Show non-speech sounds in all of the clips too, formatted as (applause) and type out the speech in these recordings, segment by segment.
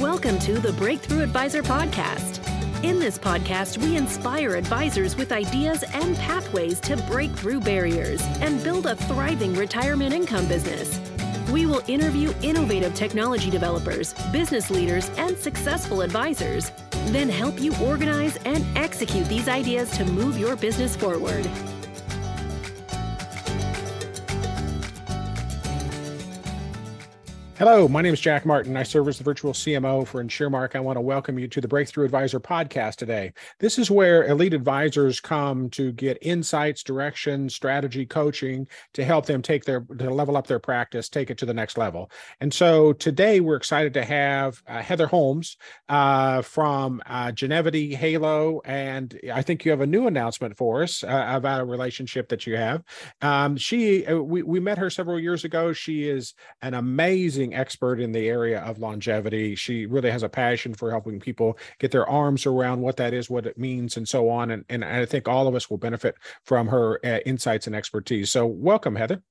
Welcome to the Breakthrough Advisor Podcast. In this podcast, we inspire advisors with ideas and pathways to break through barriers and build a thriving retirement income business. We will interview innovative technology developers, business leaders, and successful advisors, then help you organize and execute these ideas to move your business forward. Hello, my name is Jack Martin. I serve as the virtual CMO for InsurMark. I want to welcome you to the Breakthrough Advisor podcast today. This is where elite advisors come to get insights, direction, strategy, coaching to help them take their to level up their practice, take it to the next level. And so today we're excited to have uh, Heather Holmes uh, from uh, Genivity Halo, and I think you have a new announcement for us uh, about a relationship that you have. Um, she uh, we we met her several years ago. She is an amazing expert in the area of longevity. She really has a passion for helping people get their arms around what that is, what it means, and so on. And, and I think all of us will benefit from her uh, insights and expertise. So, welcome, Heather.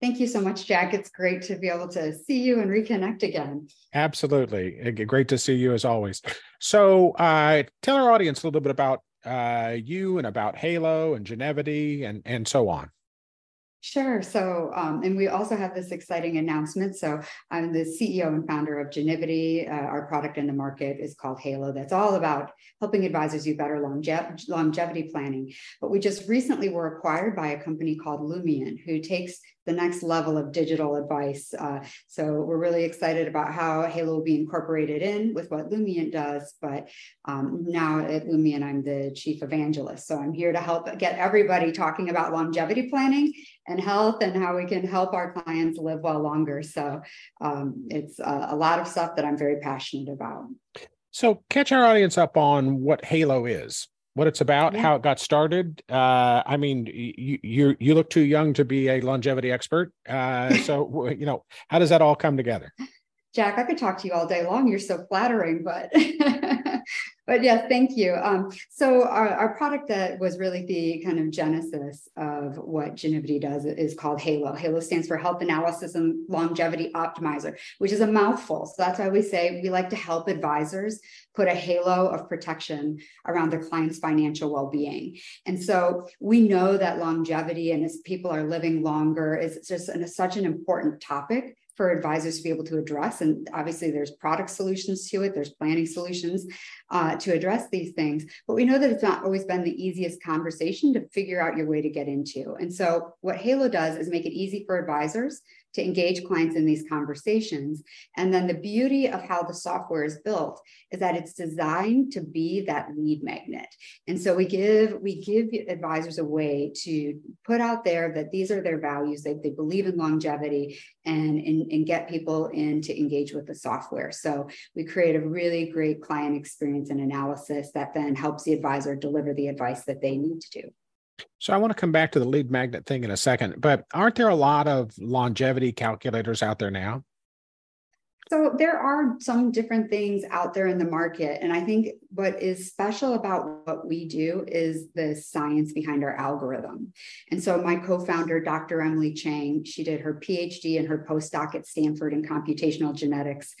Thank you so much, Jack. It's great to be able to see you and reconnect again. Absolutely. Great to see you as always. So, uh, tell our audience a little bit about uh, you and about Halo and Genivity and, and so on. Sure. So, um, and we also have this exciting announcement. So, I'm the CEO and founder of Genivity. Uh, our product in the market is called Halo. That's all about helping advisors do better longe- longevity planning. But we just recently were acquired by a company called Lumiant, who takes the next level of digital advice. Uh, so we're really excited about how Halo will be incorporated in with what Lumiant does. But um, now at Lumiant, I'm the chief evangelist. So I'm here to help get everybody talking about longevity planning and health and how we can help our clients live well longer. So um, it's a, a lot of stuff that I'm very passionate about. So catch our audience up on what Halo is what it's about, yeah. how it got started. Uh, I mean, you you you look too young to be a longevity expert. Uh, so (laughs) you know, how does that all come together? Jack, I could talk to you all day long. You're so flattering, but (laughs) but yeah, thank you. Um, so our, our product that was really the kind of genesis of what Genivity does is called Halo. Halo stands for Health Analysis and Longevity Optimizer, which is a mouthful. So that's why we say we like to help advisors put a halo of protection around their clients' financial well-being. And so we know that longevity and as people are living longer is just an, such an important topic for advisors to be able to address. And obviously, there's product solutions to it, there's planning solutions uh, to address these things. But we know that it's not always been the easiest conversation to figure out your way to get into. And so, what Halo does is make it easy for advisors to engage clients in these conversations. And then the beauty of how the software is built is that it's designed to be that lead magnet. And so we give we give advisors a way to put out there that these are their values, they, they believe in longevity and, and, and get people in to engage with the software. So we create a really great client experience and analysis that then helps the advisor deliver the advice that they need to do. So I want to come back to the lead magnet thing in a second, but aren't there a lot of longevity calculators out there now? So there are some different things out there in the market. And I think what is special about what we do is the science behind our algorithm. And so my co-founder, Dr. Emily Chang, she did her PhD and her postdoc at Stanford in computational genetics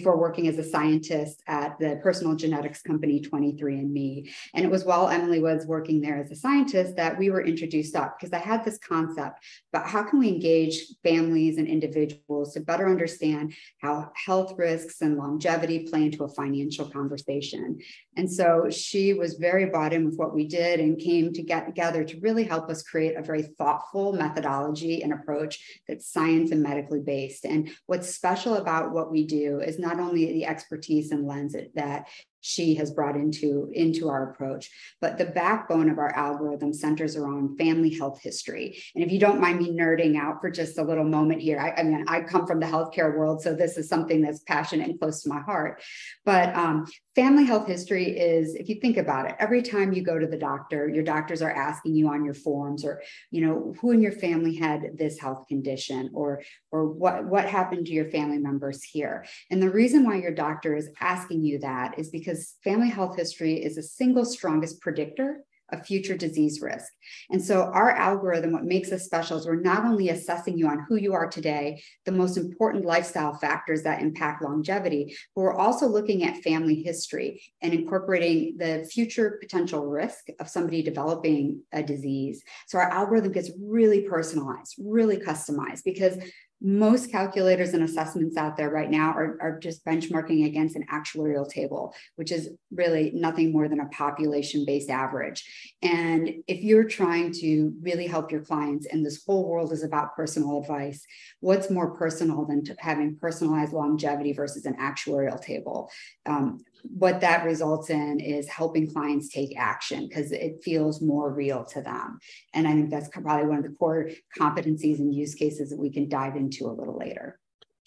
before working as a scientist at the personal genetics company 23andMe. And it was while Emily was working there as a scientist that we were introduced up because I had this concept about how can we engage families and individuals to better understand how health risks and longevity play into a financial conversation. And so she was very bought in with what we did and came to get together to really help us create a very thoughtful methodology and approach that's science and medically based. And what's special about what we do is not only the expertise and lens that she has brought into into our approach. But the backbone of our algorithm centers around family health history. And if you don't mind me nerding out for just a little moment here i, I mean i come from the healthcare world so this is something that's passionate and close to my heart. But um, family health history is if you think about it every time you go to the doctor your doctors are asking you on your forms or you know who in your family had this health condition or or what what happened to your family members here? And the reason why your doctor is asking you that is because family health history is the single strongest predictor of future disease risk. And so our algorithm, what makes us special is we're not only assessing you on who you are today, the most important lifestyle factors that impact longevity, but we're also looking at family history and incorporating the future potential risk of somebody developing a disease. So our algorithm gets really personalized, really customized because most calculators and assessments out there right now are, are just benchmarking against an actuarial table, which is really nothing more than a population based average. And if you're trying to really help your clients, and this whole world is about personal advice, what's more personal than having personalized longevity versus an actuarial table? Um, what that results in is helping clients take action because it feels more real to them. And I think that's probably one of the core competencies and use cases that we can dive into a little later.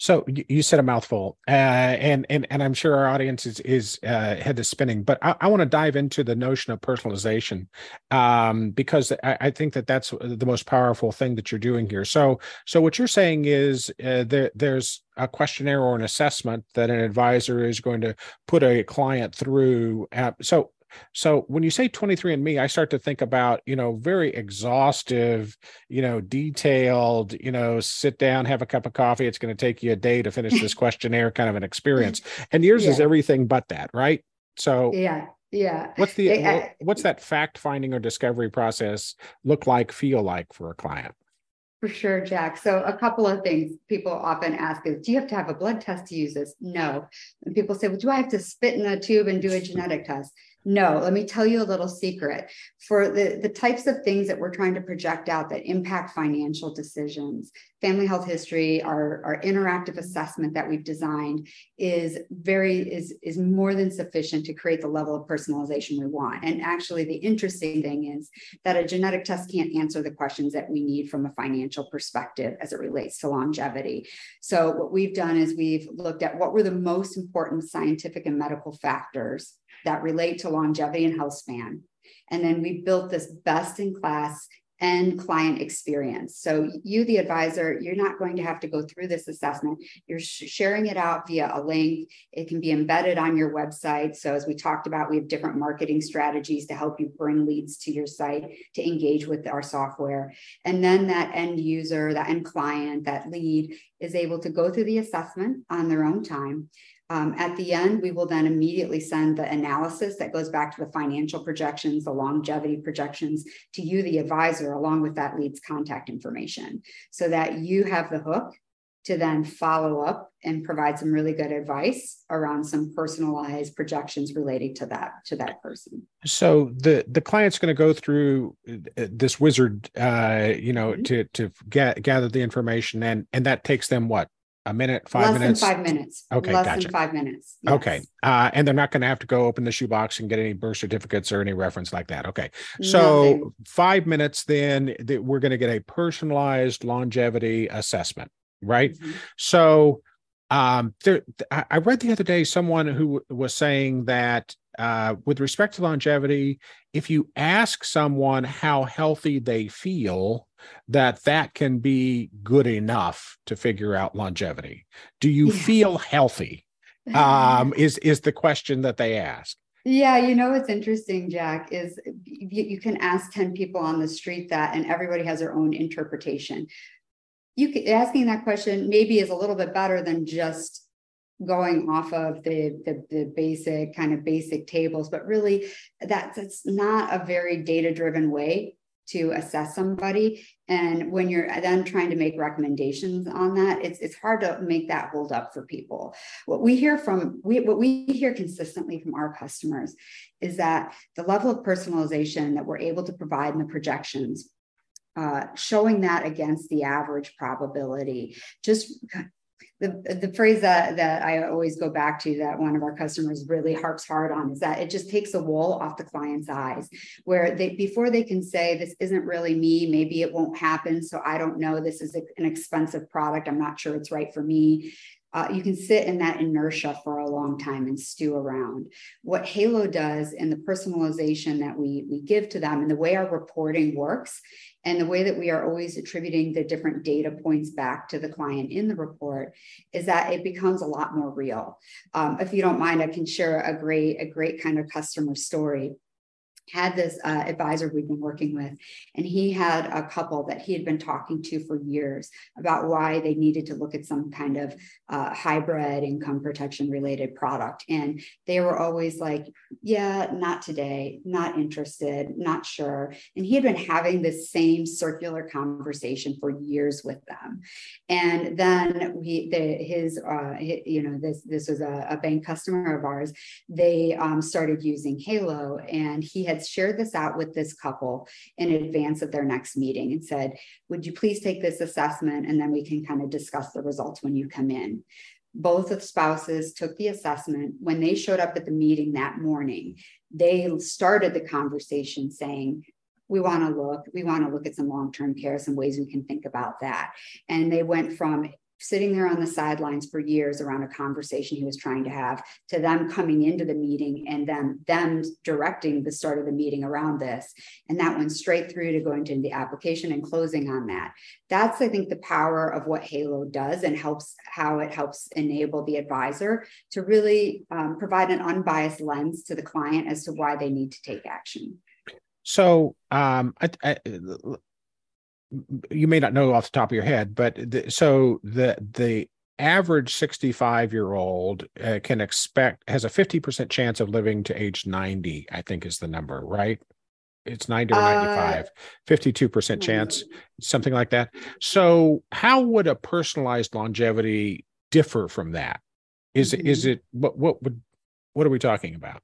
So you said a mouthful, uh, and and and I'm sure our audience is is uh, head is spinning. But I, I want to dive into the notion of personalization, um, because I, I, think that that's the most powerful thing that you're doing here. So so what you're saying is uh, there there's a questionnaire or an assessment that an advisor is going to put a client through. so so when you say 23andMe, I start to think about, you know, very exhaustive, you know, detailed, you know, sit down, have a cup of coffee. It's going to take you a day to finish this (laughs) questionnaire kind of an experience. And yours yeah. is everything but that, right? So yeah. Yeah. What's the what's that fact finding or discovery process look like, feel like for a client? For sure, Jack. So a couple of things people often ask is, do you have to have a blood test to use this? No. And people say, well, do I have to spit in a tube and do a genetic test? No, let me tell you a little secret. For the, the types of things that we're trying to project out that impact financial decisions, family health history, our, our interactive assessment that we've designed is very is, is more than sufficient to create the level of personalization we want. And actually, the interesting thing is that a genetic test can't answer the questions that we need from a financial perspective as it relates to longevity. So what we've done is we've looked at what were the most important scientific and medical factors that relate to longevity and health span. And then we built this best in class end client experience. So you, the advisor, you're not going to have to go through this assessment. You're sh- sharing it out via a link. It can be embedded on your website. So as we talked about, we have different marketing strategies to help you bring leads to your site to engage with our software. And then that end user, that end client, that lead is able to go through the assessment on their own time. Um, at the end, we will then immediately send the analysis that goes back to the financial projections, the longevity projections to you, the advisor, along with that lead's contact information, so that you have the hook to then follow up and provide some really good advice around some personalized projections relating to that to that person so the the client's going to go through uh, this wizard uh you know mm-hmm. to to get, gather the information and and that takes them what a minute, five Less minutes? than five minutes. Okay, Less gotcha. than five minutes. Yes. Okay. Uh, and they're not going to have to go open the shoebox and get any birth certificates or any reference like that. Okay. So Nothing. five minutes, then that we're going to get a personalized longevity assessment, right? Mm-hmm. So um, there, I read the other day someone who was saying that uh, with respect to longevity, if you ask someone how healthy they feel, that that can be good enough to figure out longevity. Do you yeah. feel healthy? Um, (laughs) is is the question that they ask. Yeah, you know what's interesting, Jack, is you, you, can ask 10 people on the street that, and everybody has their own interpretation. You can, asking that question maybe is a little bit better than just going off of the, the, the basic kind of basic tables, but really that's, that's not a very data driven way to assess somebody. And when you're then trying to make recommendations on that, it's, it's hard to make that hold up for people. What we hear from, we, what we hear consistently from our customers is that the level of personalization that we're able to provide in the projections uh, showing that against the average probability just the, the phrase that, that I always go back to that one of our customers really harps hard on is that it just takes the wool off the client's eyes where they before they can say this isn't really me maybe it won't happen so I don't know this is an expensive product I'm not sure it's right for me uh, you can sit in that inertia for a long time and stew around. What Halo does and the personalization that we, we give to them and the way our reporting works and the way that we are always attributing the different data points back to the client in the report is that it becomes a lot more real. Um, if you don't mind, I can share a great, a great kind of customer story. Had this uh, advisor we've been working with, and he had a couple that he had been talking to for years about why they needed to look at some kind of uh, hybrid income protection related product. And they were always like, Yeah, not today, not interested, not sure. And he had been having this same circular conversation for years with them. And then we, the, his, uh, you know, this this was a, a bank customer of ours. They um, started using Halo, and he had shared this out with this couple in advance of their next meeting and said, Would you please take this assessment and then we can kind of discuss the results when you come in? Both of spouses took the assessment. When they showed up at the meeting that morning, they started the conversation saying, we want to look we want to look at some long-term care some ways we can think about that and they went from sitting there on the sidelines for years around a conversation he was trying to have to them coming into the meeting and then them directing the start of the meeting around this. And that went straight through to going to the application and closing on that. That's i think the power of what halo does and helps how it helps enable the advisor to really um, provide an unbiased lens to the client as to why they need to take action. So um, I, I, you may not know off the top of your head, but the, so the the average 65 year old uh, can expect has a 50% chance of living to age 90 i think is the number right? It's 90 or 95 uh, 52% chance something like that. So how would a personalized longevity differ from that? Is mm-hmm. is it what what would what are we talking about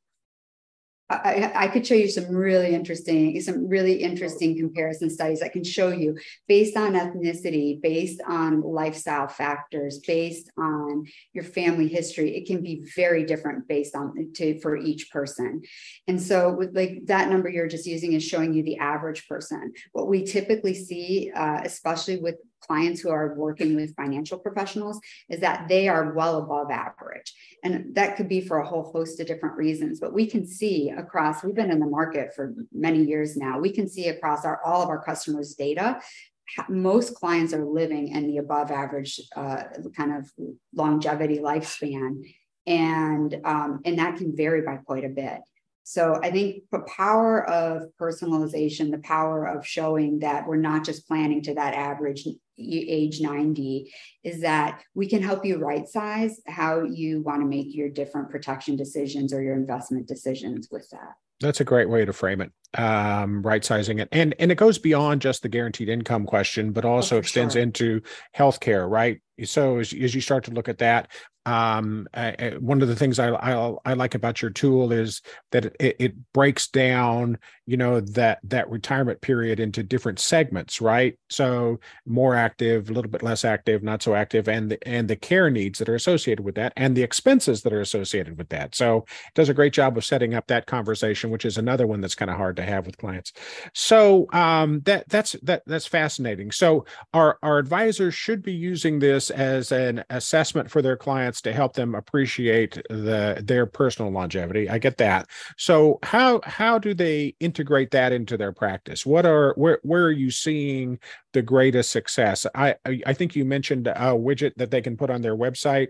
I, I, could show you some really interesting, some really interesting comparison studies that can show you based on ethnicity, based on lifestyle factors, based on your family history. It can be very different based on to for each person. And so, with like that number you're just using is showing you the average person. What we typically see, uh, especially with clients who are working with financial professionals is that they are well above average. And that could be for a whole host of different reasons. But we can see across, we've been in the market for many years now, we can see across our all of our customers' data most clients are living in the above average uh, kind of longevity lifespan and um, and that can vary by quite a bit so I think the power of personalization, the power of showing that we're not just planning to that average age 90 is that we can help you right size how you want to make your different protection decisions or your investment decisions with that. That's a great way to frame it. Um, right sizing it, and and it goes beyond just the guaranteed income question, but also oh, extends sure. into healthcare, right? So as, as you start to look at that, um, I, one of the things I, I, I like about your tool is that it, it breaks down you know that that retirement period into different segments right? So more active a little bit less active not so active and the and the care needs that are associated with that and the expenses that are associated with that. So it does a great job of setting up that conversation which is another one that's kind of hard to have with clients. So um, that that's that that's fascinating. So our our advisors should be using this as an assessment for their clients to help them appreciate the their personal longevity i get that so how how do they integrate integrate that into their practice? What are where where are you seeing the greatest success? I I think you mentioned a widget that they can put on their website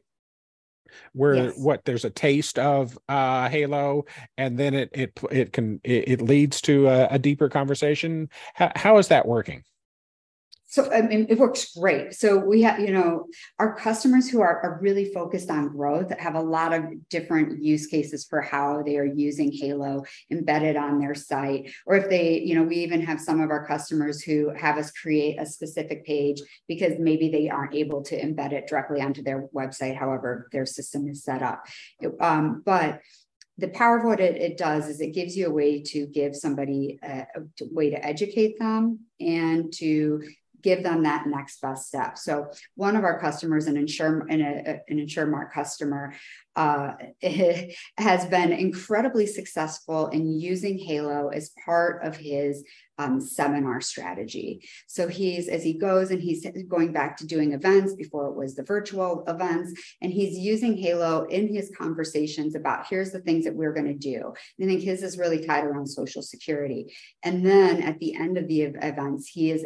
where yes. what there's a taste of uh halo and then it it it can it, it leads to a, a deeper conversation how, how is that working so I mean, it works great. So we have, you know, our customers who are, are really focused on growth have a lot of different use cases for how they are using Halo embedded on their site. Or if they, you know, we even have some of our customers who have us create a specific page because maybe they aren't able to embed it directly onto their website, however their system is set up. Um, but the power of what it, it, does is it gives you a way to give somebody a, a, way to educate them and to give them that next best step. So one of our customers, an insure an, an InsurMark customer, uh, (laughs) has been incredibly successful in using Halo as part of his um, seminar strategy. So he's, as he goes and he's going back to doing events before it was the virtual events, and he's using Halo in his conversations about here's the things that we're going to do. And I think his is really tied around Social Security. And then at the end of the events, he is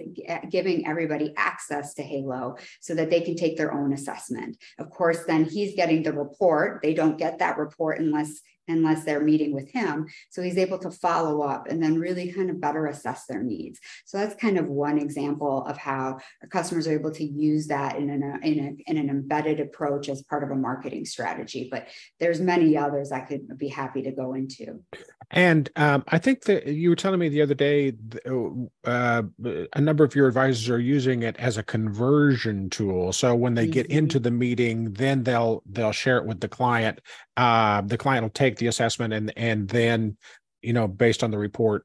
giving everybody access to Halo so that they can take their own assessment. Of course, then he's getting the report. They don't get that report unless unless they're meeting with him. So he's able to follow up and then really kind of better assess their needs. So that's kind of one example of how customers are able to use that in an, in, a, in an embedded approach as part of a marketing strategy. But there's many others I could be happy to go into. And um, I think that you were telling me the other day, uh, a number of your advisors are using it as a conversion tool. So when they mm-hmm. get into the meeting, then they'll they'll share it with the client. Uh, the client will take the assessment and and then you know based on the report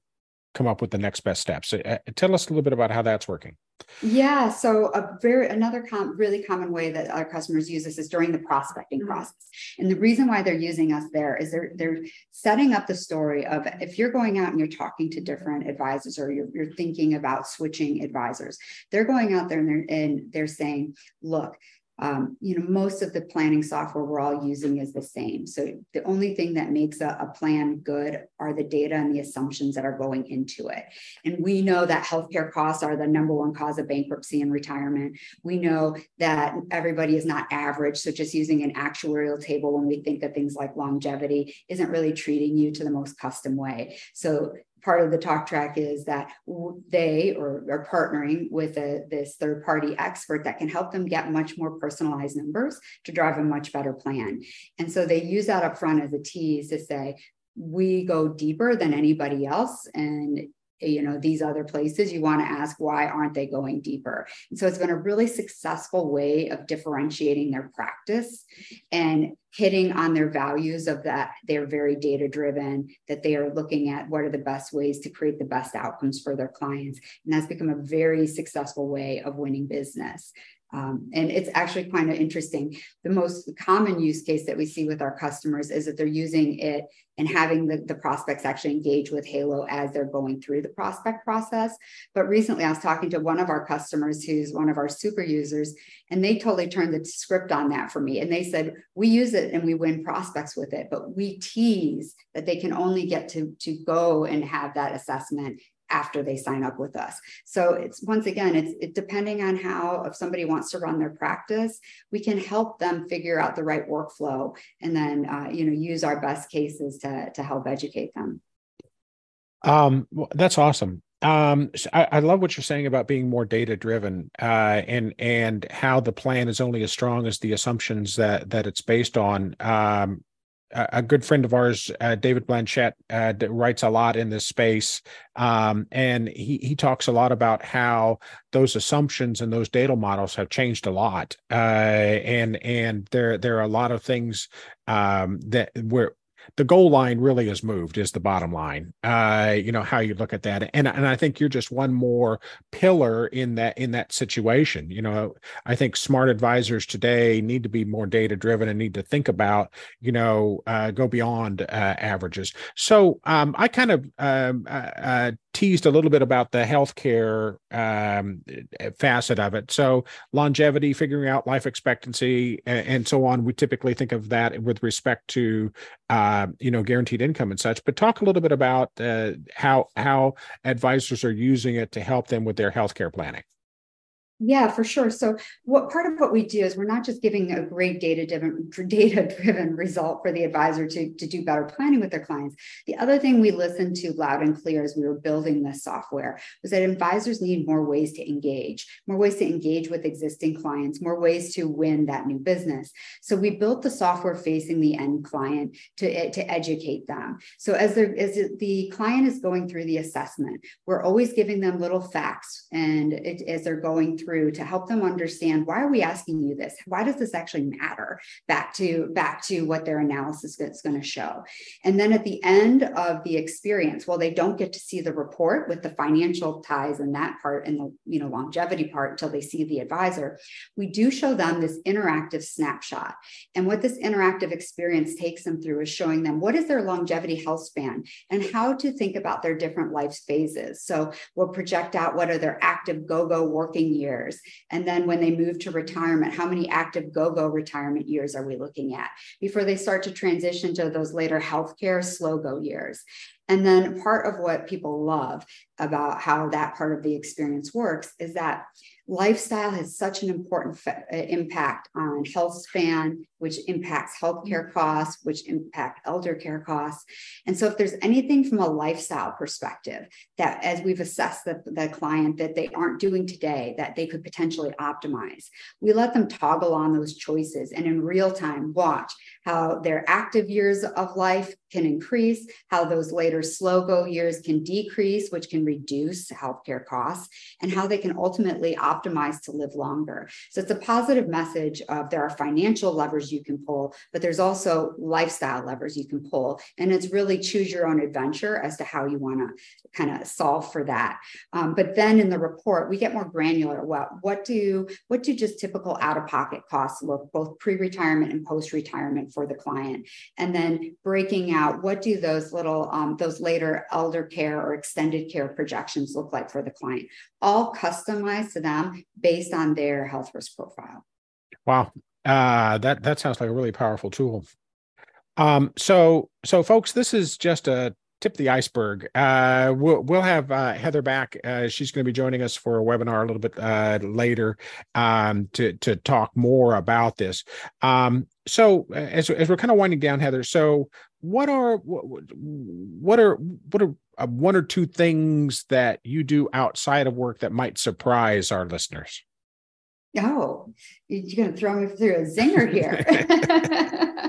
come up with the next best steps. Uh, tell us a little bit about how that's working. Yeah, so a very another com- really common way that our customers use this is during the prospecting mm-hmm. process. And the reason why they're using us there is they're they're setting up the story of if you're going out and you're talking to different advisors or you're, you're thinking about switching advisors, they're going out there and they're and they're saying, look, um, you know, most of the planning software we're all using is the same. So the only thing that makes a, a, plan good are the data and the assumptions that are going into it. And we know that healthcare costs are the number one cause of bankruptcy and retirement. We know that everybody is not average. So just using an actuarial table when we think of things like longevity isn't really treating you to the most custom way. So part of the talk track is that they are partnering with a, this third party expert that can help them get much more personalized numbers to drive a much better plan. And so they use that up front as a tease to say, we go deeper than anybody else and you know these other places you want to ask why aren't they going deeper? And so it's been a really successful way of differentiating their practice and hitting on their values of that they're very data driven that they are looking at what are the best ways to create the best outcomes for their clients. And that's become a very successful way of winning business um, and it's actually kind of interesting. The most common use case that we see with our customers is that they're using it and having the, the prospects actually engage with Halo as they're going through the prospect process. But recently, I was talking to one of our customers who's one of our super users, and they totally turned the script on that for me. And they said, We use it and we win prospects with it, but we tease that they can only get to, to go and have that assessment after they sign up with us. So it's once again, it's it, depending on how if somebody wants to run their practice, we can help them figure out the right workflow and then uh, you know use our best cases to to help educate them. Um, well, that's awesome. Um, I, I, love what you're saying about being more data driven, uh, and and how the plan is only as strong as the assumptions that that it's based on. Um, a good friend of ours, uh, David Blanchett, uh, writes a lot in this space, um, and he he talks a lot about how those assumptions and those data models have changed a lot, uh, and and there there are a lot of things um, that where the goal line really has moved is the bottom line uh you know how you look at that and and i think you're just one more pillar in that in that situation you know i think smart advisors today need to be more data driven and need to think about you know uh, go beyond uh, averages so um i kind of um, uh, uh teased a little bit about the healthcare um, facet of it. So longevity, figuring out life expectancy, and, and, so on. We typically think of that with respect to uh, you know guaranteed income and such. But talk a little bit about uh, how how advisors are using it to help them with their healthcare planning. Yeah, for sure. So, what part of what we do is we're not just giving a great data driven data driven result for the advisor to, to do better planning with their clients. The other thing we listened to loud and clear as we were building this software was that advisors need more ways to engage, more ways to engage with existing clients, more ways to win that new business. So, we built the software facing the end client to, to educate them. So, as, the client is going through the assessment, we're always giving them little facts and it, as they're going through through to help them understand why are we asking you this? Why does this actually matter? back to back to what their analysis is going to show. And then at the end of the experience well they don't get to see the report with the financial ties and that part and the you know longevity part until they see the advisor. We do show them this interactive snapshot. And what this interactive experience takes them through is showing them what is their longevity health span and how to think about their different life phases. So we'll project out what are their active go-go working years years? And then when they move to retirement, how many active go go retirement years are we looking at before they start to transition to those later healthcare slow go years? And then part of what people love about how that part of the experience works is that lifestyle has such an important fa- uh, impact on health span, which impacts healthcare costs, which impact elder care costs. And so, if there's anything from a lifestyle perspective that, as we've assessed the, the client, that they aren't doing today that they could potentially optimize, we let them toggle on those choices and in real time watch how their active years of life can increase, how those later slow go years can decrease, which can reduce healthcare costs, and how they can ultimately optimize to live longer. So it's a positive message of there are financial levers you can pull, but there's also lifestyle levers you can pull. And it's really choose your own adventure as to how you want to kind of solve for that. Um, but then in the report, we get more granular. What what do what do just typical out of pocket costs look both pre retirement and post retirement for the client, and then breaking out what do those little um, those later elder care or extended care projections look like for the client, all customized to them based on their health risk profile. Wow, uh, that that sounds like a really powerful tool. Um, so so folks, this is just a tip the iceberg. Uh, we'll we'll have uh, Heather back. Uh, she's going to be joining us for a webinar a little bit uh, later um, to to talk more about this. Um, so as as we're kind of winding down, Heather. So what are what, what are what are uh, one or two things that you do outside of work that might surprise our listeners? Oh, you're going to throw me through a zinger here. (laughs) (laughs)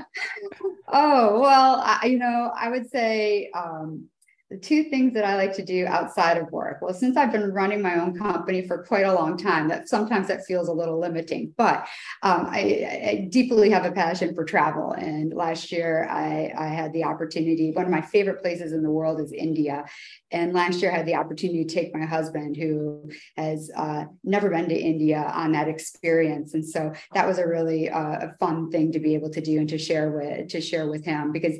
oh, well, I, you know, I would say um, the two things that I like to do outside of work. Well, since I've been running my own company for quite a long time, that sometimes that feels a little limiting. But um, I, I, deeply have a passion for travel. And last year, I, I, had the opportunity. One of my favorite places in the world is India, and last year, I had the opportunity to take my husband, who has uh, never been to India, on that experience. And so that was a really uh, fun thing to be able to do and to share with to share with him because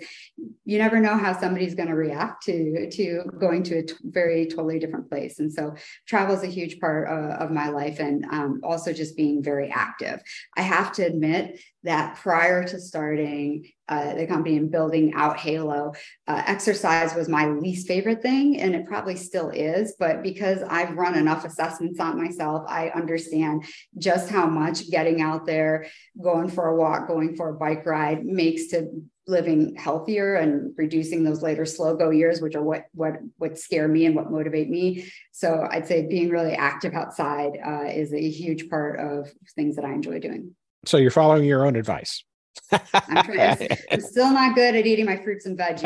you never know how somebody's going to react to to going to a t- very totally different place. And so travel is a huge part uh, of my life, and um, also just being very active. I have to admit that prior to starting uh, the company and building out Halo, uh, exercise was my least favorite thing, and it probably still is. But because I've run enough assessments on myself, I understand just how much getting out there, going for a walk, going for a bike ride makes to living healthier and reducing those later slow go years, which are what what what scare me and what motivate me. So I'd say being really active outside uh, is a huge part of things that I enjoy doing. So you're following your own advice. I'm, trying, (laughs) I'm still not good at eating my fruits and veggies.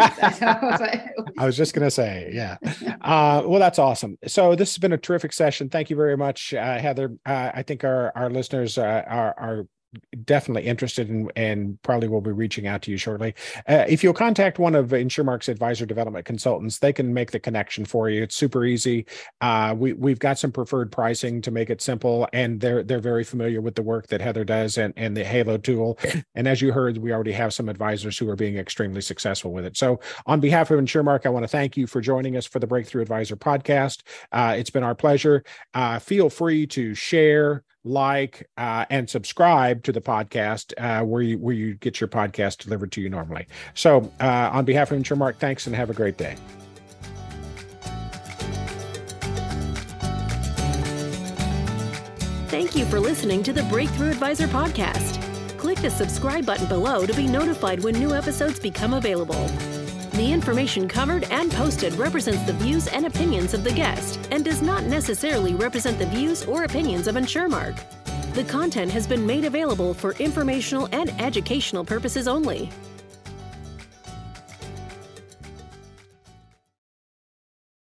(laughs) I was just going to say, yeah. Uh, well, that's awesome. So this has been a terrific session. Thank you very much, uh, Heather. Uh, I think our our listeners uh, are are definitely interested in and probably will be reaching out to you shortly. Uh, if you'll contact one of InsurMark's advisor development consultants, they can make the connection for you. It's super easy. Uh, we we've got some preferred pricing to make it simple, and they're they're very familiar with the work that Heather does and and the Halo tool. And as you heard, we already have some advisors who are being extremely successful with it. So, on behalf of InsurMark, I want to thank you for joining us for the Breakthrough Advisor podcast. Uh, it's been our pleasure. Uh, feel free to share like, uh, and subscribe to the podcast uh, where you where you get your podcast delivered to you normally. So, uh, on behalf of InsurMark, thanks and have a great day. Thank you for listening to the Breakthrough Advisor podcast. Click the subscribe button below to be notified when new episodes become available. The information covered and posted represents the views and opinions of the guest and does not necessarily represent the views or opinions of InsurMark. The content has been made available for informational and educational purposes only.